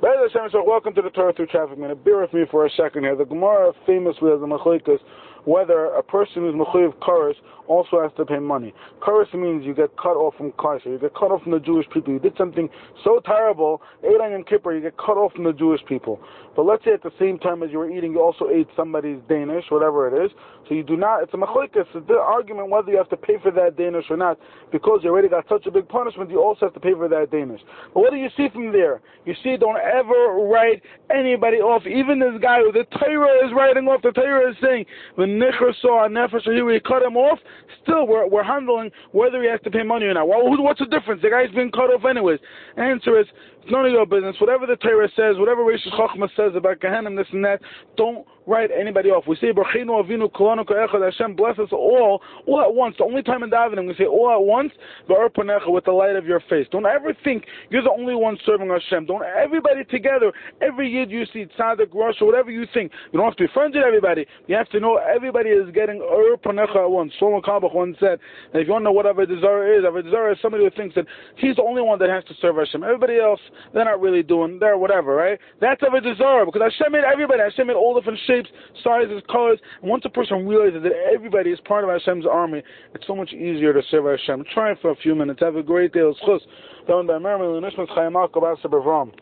Be'ez Hashem, so welcome to the Torah Through Traffic Minute. Bear with me for a second here. The Gemara famously has the machlikas whether a person who's mechuyev kares also has to pay money. Kares means you get cut off from Kaiser, you get cut off from the Jewish people. You did something so terrible, Eiran and Kippur, you get cut off from the Jewish people. But let's say at the same time as you were eating, you also ate somebody's Danish, whatever it is. So you do not, it's a machlikas, it's the argument whether you have to pay for that Danish or not, because you already got such a big punishment, you also have to pay for that Danish. But what do you see from there? You see, don't ever write anybody off, even this guy who the Torah is writing off, the Torah is saying, nicher we cut him off, still we're, we're handling whether he has to pay money or not. Well, what's the difference? The guy's been cut off anyways. Answer is, it's none of your business. Whatever the Torah says, whatever Reishis Chochmah says about Gehenim, this and that, don't write anybody off. We say, Barchinu Avinu Kolanu Ka'echad, Hashem bless us all, all at once. The only time in davening we say all at once, with the light of your face. Don't ever think you're the only one serving Hashem. Don't everybody together, every yid you see, tzaddik, rush, or whatever you think. You don't have to be friends with everybody. You have to know everybody is getting Ur at once. Shlomo Carlebach once said, if you want to know what Avodah is, Avodah is somebody who thinks that he's the only one that has to serve Hashem. Everybody else, they're not really doing, they're whatever, right? That's Avodah Zarah, because Hashem made everybody. Hashem made all different shapes, sizes, colors. And once a person realizes that everybody is part of Hashem's army, it's so much easier to serve Hashem. Try it for a few minutes. Have a great day.